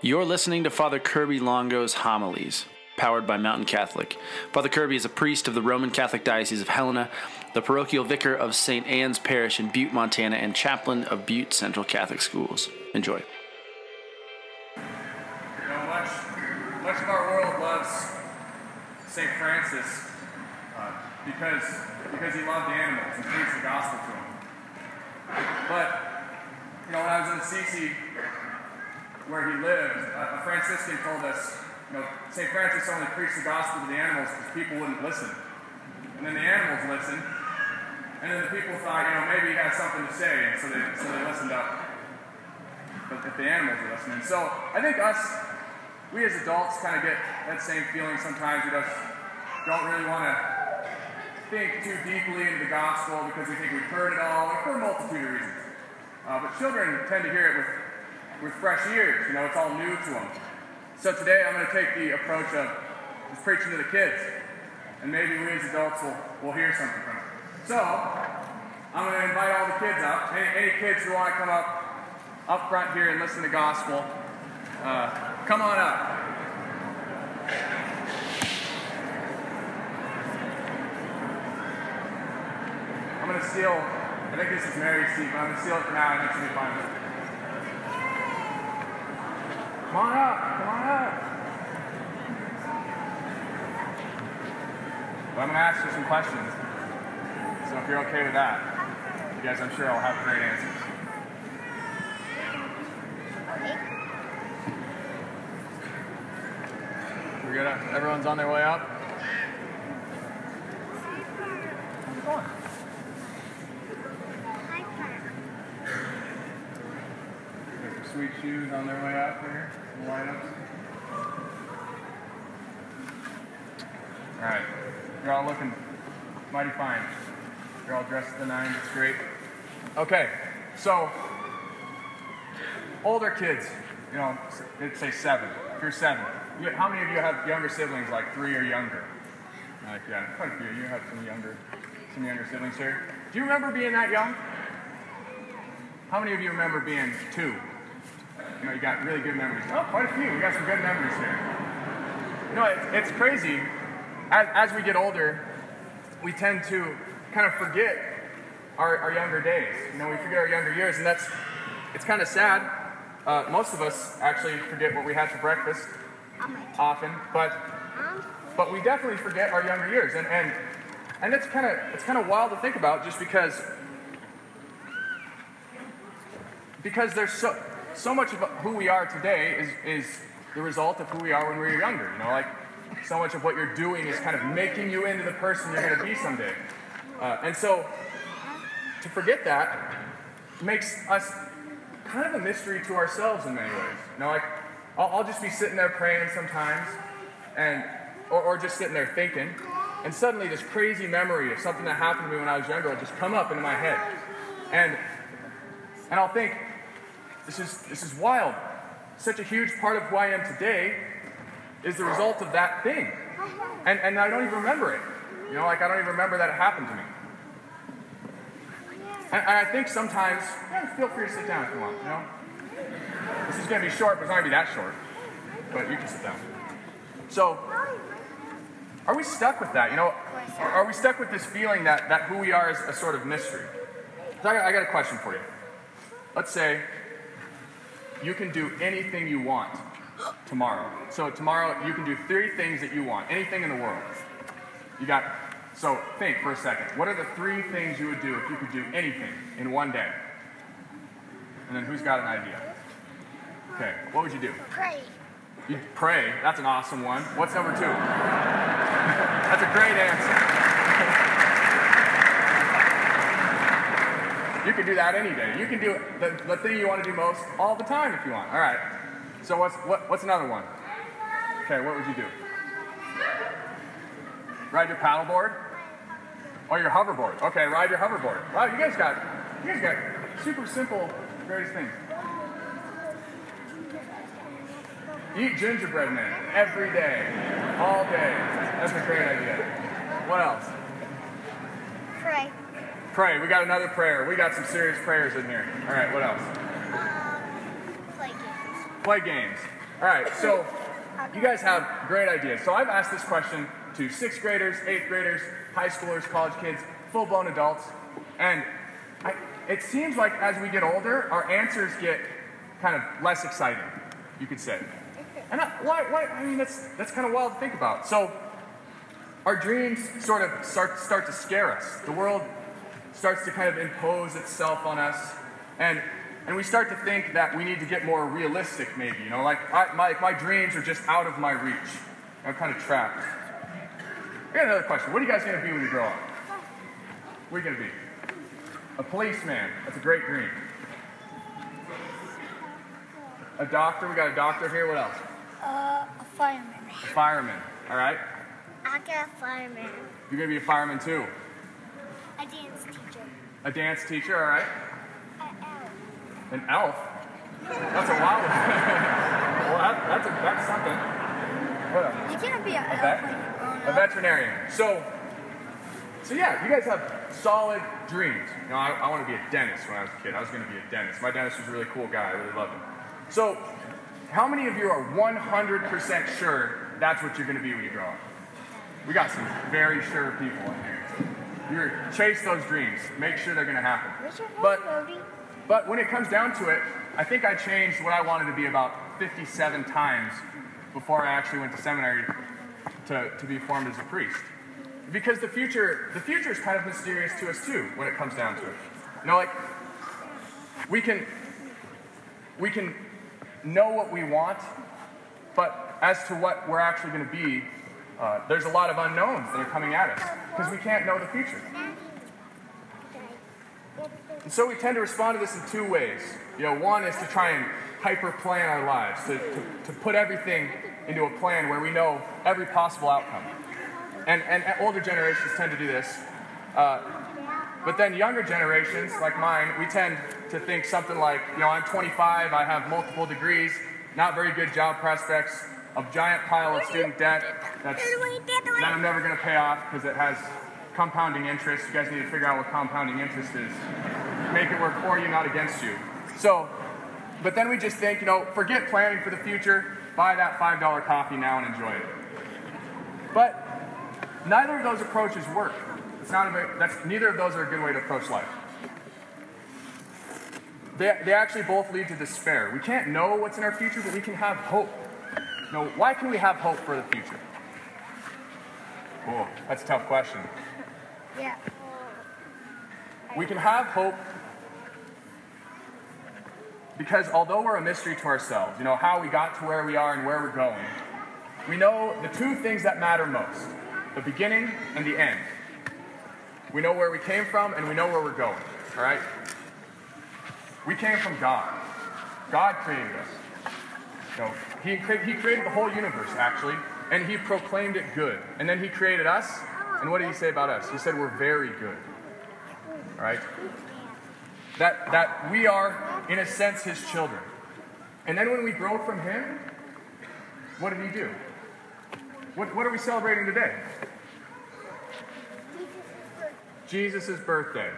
You're listening to Father Kirby Longo's homilies, powered by Mountain Catholic. Father Kirby is a priest of the Roman Catholic Diocese of Helena, the parochial vicar of St. Anne's Parish in Butte, Montana, and chaplain of Butte Central Catholic Schools. Enjoy. You know, much, much of our world loves St. Francis uh, because, because he loved animals and preached the gospel to them. But, you know, when I was in Assisi, where he lived, a, a Franciscan told us, you know, St. Francis only preached the gospel to the animals because people wouldn't listen. And then the animals listened, and then the people thought, you know, maybe he had something to say, and so they, so they listened up. But if the animals are listening. So I think us, we as adults kind of get that same feeling sometimes. We just don't really want to think too deeply into the gospel because we think we've heard it all, for a multitude of reasons. Uh, but children tend to hear it with with fresh ears. You know, it's all new to them. So today I'm going to take the approach of just preaching to the kids. And maybe we as adults will, will hear something from it. So I'm going to invite all the kids up. Any, any kids who want to come up up front here and listen to gospel, uh, come on up. I'm going to steal, I think this is Mary's seat, but I'm going to steal it for now and then she'll be fine. Come on up, come on up. Well, I'm going to ask you some questions. So if you're okay with that, you guys, I'm sure, I'll have great answers. We're good. Everyone's on their way up. How's it going? Sweet shoes on their way up here. Some lineups. All right. You're all looking mighty fine. You're all dressed to the nines. It's great. Okay. So, older kids, you know, let's say seven. If you're seven, how many of you have younger siblings, like three or younger? Like, yeah, quite a few. You have some younger, some younger siblings here. Do you remember being that young? How many of you remember being two? You know, you got really good memories. Oh, quite a few. We got some good memories here. You know, it, it's crazy. As, as we get older, we tend to kind of forget our, our younger days. You know, we forget our younger years, and that's it's kind of sad. Uh, most of us actually forget what we had for breakfast often, but but we definitely forget our younger years, and and and it's kind of it's kind of wild to think about, just because because there's so so much of who we are today is is the result of who we are when we were younger. You know, like so much of what you're doing is kind of making you into the person you're going to be someday. Uh, and so to forget that makes us kind of a mystery to ourselves in many ways. You know, like I'll, I'll just be sitting there praying sometimes, and or, or just sitting there thinking, and suddenly this crazy memory of something that happened to me when I was younger will just come up into my head, and and I'll think, this is this is wild. Such a huge part of who I am today is the result of that thing, and and I don't even remember it. You know, like I don't even remember that it happened to me. And, I think sometimes, yeah, feel free to sit down if you want. You know, this is going to be short, but it's not going to be that short. But you can sit down. So, are we stuck with that? You know, are, are we stuck with this feeling that, that who we are is a sort of mystery? So I, got, I got a question for you. Let's say you can do anything you want tomorrow. So tomorrow you can do three things that you want, anything in the world. You got. So think for a second. What are the three things you would do if you could do anything in one day? And then who's got an idea? Okay, what would you do? Pray. You pray. That's an awesome one. What's number two? That's a great answer. You can do that any day. You can do the, the thing you want to do most all the time if you want. All right. So what's what, what's another one? Okay, what would you do? Ride your paddleboard? Or your hoverboard? Okay, ride your hoverboard. Wow, you guys got you guys got super simple, greatest things. Eat gingerbread man every day, all day. That's a great idea. What else? Pray. Pray. We got another prayer. We got some serious prayers in here. All right. What else? Um, play games. Play games. All right, so you guys have great ideas. So I've asked this question to sixth graders, eighth graders, high schoolers, college kids, full blown adults, and I, it seems like as we get older, our answers get kind of less exciting, you could say. And I, why, why, I mean, that's, that's kind of wild to think about. So our dreams sort of start, start to scare us. The world starts to kind of impose itself on us. And, and we start to think that we need to get more realistic, maybe. You know, like I, my, my dreams are just out of my reach. I'm kind of trapped. I got another question. What are you guys going to be when you grow up? What are you going to be? A policeman. That's a great dream. A doctor. We got a doctor here. What else? Uh, a fireman. A fireman. All right. I got a fireman. You're going to be a fireman too. A dance teacher. A. All right. An elf. That's a wild one. well, that, that's, a, that's something. What else? You can't be an A elf vet? A veterinarian. So, so yeah, you guys have solid dreams. You know, I, I want to be a dentist when I was a kid. I was going to be a dentist. My dentist was a really cool guy. I really loved him. So, how many of you are 100% sure that's what you're going to be when you grow up? We got some very sure people in here. You're chase those dreams. Make sure they're going to happen. But but when it comes down to it, I think I changed what I wanted to be about 57 times before I actually went to seminary to, to be formed as a priest. Because the future, the future is kind of mysterious to us too when it comes down to it. You know, like we can we can know what we want, but as to what we're actually going to be, uh, there's a lot of unknowns that are coming at us because we can't know the future. And so we tend to respond to this in two ways. You know, one is to try and hyper plan our lives, to, to, to put everything into a plan where we know every possible outcome. And, and older generations tend to do this. Uh, but then younger generations, like mine, we tend to think something like, you know, I'm 25, I have multiple degrees, not very good job prospects, a giant pile of student debt that's, that I'm never going to pay off because it has compounding interest. You guys need to figure out what compounding interest is. Make it work for you, not against you. So, but then we just think, you know, forget planning for the future, buy that $5 coffee now and enjoy it. But neither of those approaches work. It's not a that's neither of those are a good way to approach life. They, they actually both lead to despair. We can't know what's in our future, but we can have hope. No, why can we have hope for the future? Cool. That's a tough question. Yeah. We can have hope because although we're a mystery to ourselves, you know, how we got to where we are and where we're going, we know the two things that matter most the beginning and the end. We know where we came from and we know where we're going, all right? We came from God. God created us. Know, he, cre- he created the whole universe, actually, and He proclaimed it good. And then He created us, and what did He say about us? He said we're very good. All right? That, that we are, in a sense, His children. And then when we grow from Him, what did He do? What, what are we celebrating today? Jesus' birthday.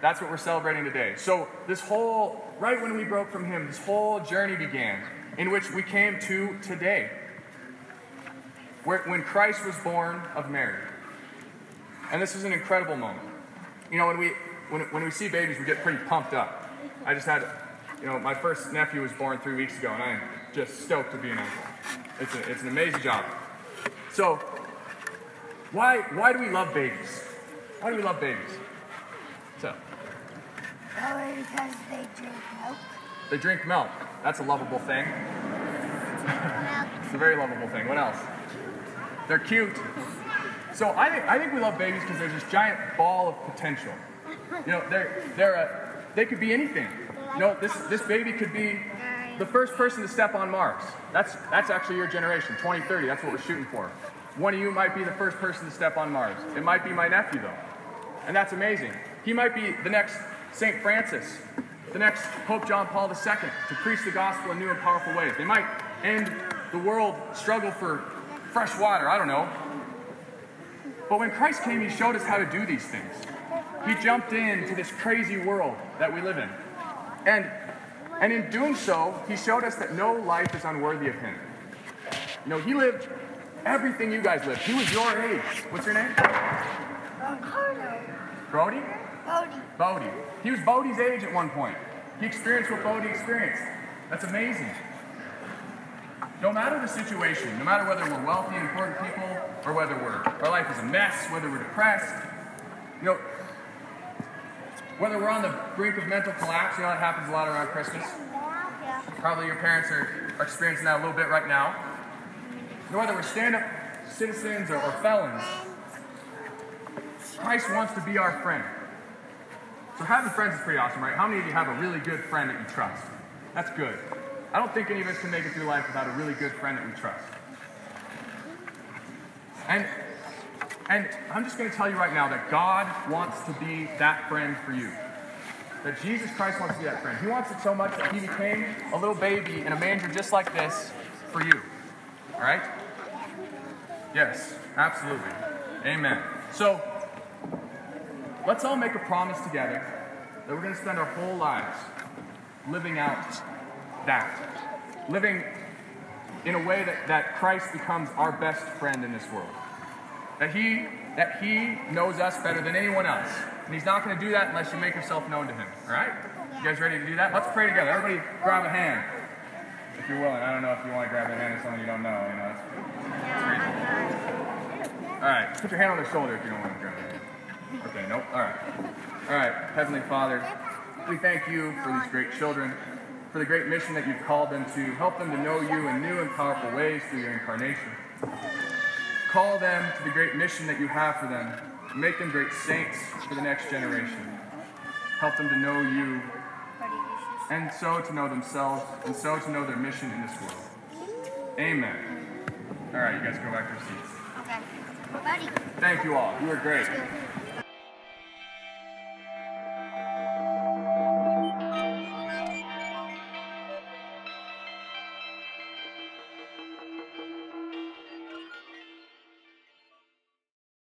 That's what we're celebrating today. So, this whole, right when we broke from Him, this whole journey began in which we came to today. Where, when Christ was born of Mary. And this is an incredible moment. You know, when we, when, when we see babies, we get pretty pumped up. I just had, you know, my first nephew was born three weeks ago, and I am just stoked to be an uncle. It's, a, it's an amazing job. So, why, why do we love babies? Why do we love babies? So, Probably because they drink milk. They drink milk. That's a lovable thing. It's a very lovable thing. What else? They're cute. So I think I think we love babies because there's this giant ball of potential. You know, they're they're a, they could be anything. You know, this this baby could be the first person to step on Mars. That's that's actually your generation, 2030. That's what we're shooting for. One of you might be the first person to step on Mars. It might be my nephew though, and that's amazing. He might be the next Saint Francis, the next Pope John Paul II to preach the gospel in new and powerful ways. They might end the world struggle for fresh water. I don't know. But when Christ came, He showed us how to do these things. He jumped into this crazy world that we live in. And And in doing so, he showed us that no life is unworthy of him. You know, he lived everything you guys lived. He was your age. What's your name? Brody? Bodie. Bodie. He was Bodie's age at one point. He experienced what Bodie experienced. That's amazing. No matter the situation, no matter whether we're wealthy, important people, or whether we're, our life is a mess, whether we're depressed, you know, whether we're on the brink of mental collapse, you know that happens a lot around Christmas. Probably your parents are, are experiencing that a little bit right now. And whether we're stand-up citizens or, or felons, Christ wants to be our friend. So having friends is pretty awesome, right? How many of you have a really good friend that you trust? That's good. I don't think any of us can make it through life without a really good friend that we trust. And and I'm just going to tell you right now that God wants to be that friend for you. That Jesus Christ wants to be that friend. He wants it so much that he became a little baby in a manger just like this for you. All right? Yes, absolutely. Amen. So, let's all make a promise together that we're going to spend our whole lives living out that. Living in a way that, that Christ becomes our best friend in this world. That he, that he knows us better than anyone else. And he's not going to do that unless you make yourself known to him. All right? You guys ready to do that? Let's pray together. Everybody grab a hand. If you're willing. I don't know if you want to grab a hand of someone you don't know. You know, it's, it's reasonable. All right. Put your hand on their shoulder if you don't want to grab a hand. Okay, nope. All right. All right. Heavenly Father, we thank you for these great children, for the great mission that you've called them to. Help them to know you in new and powerful ways through your incarnation. Call them to the great mission that you have for them. Make them great saints for the next generation. Help them to know you and so to know themselves and so to know their mission in this world. Amen. All right, you guys go back to your seats. Okay. Buddy. Thank you all. You were great.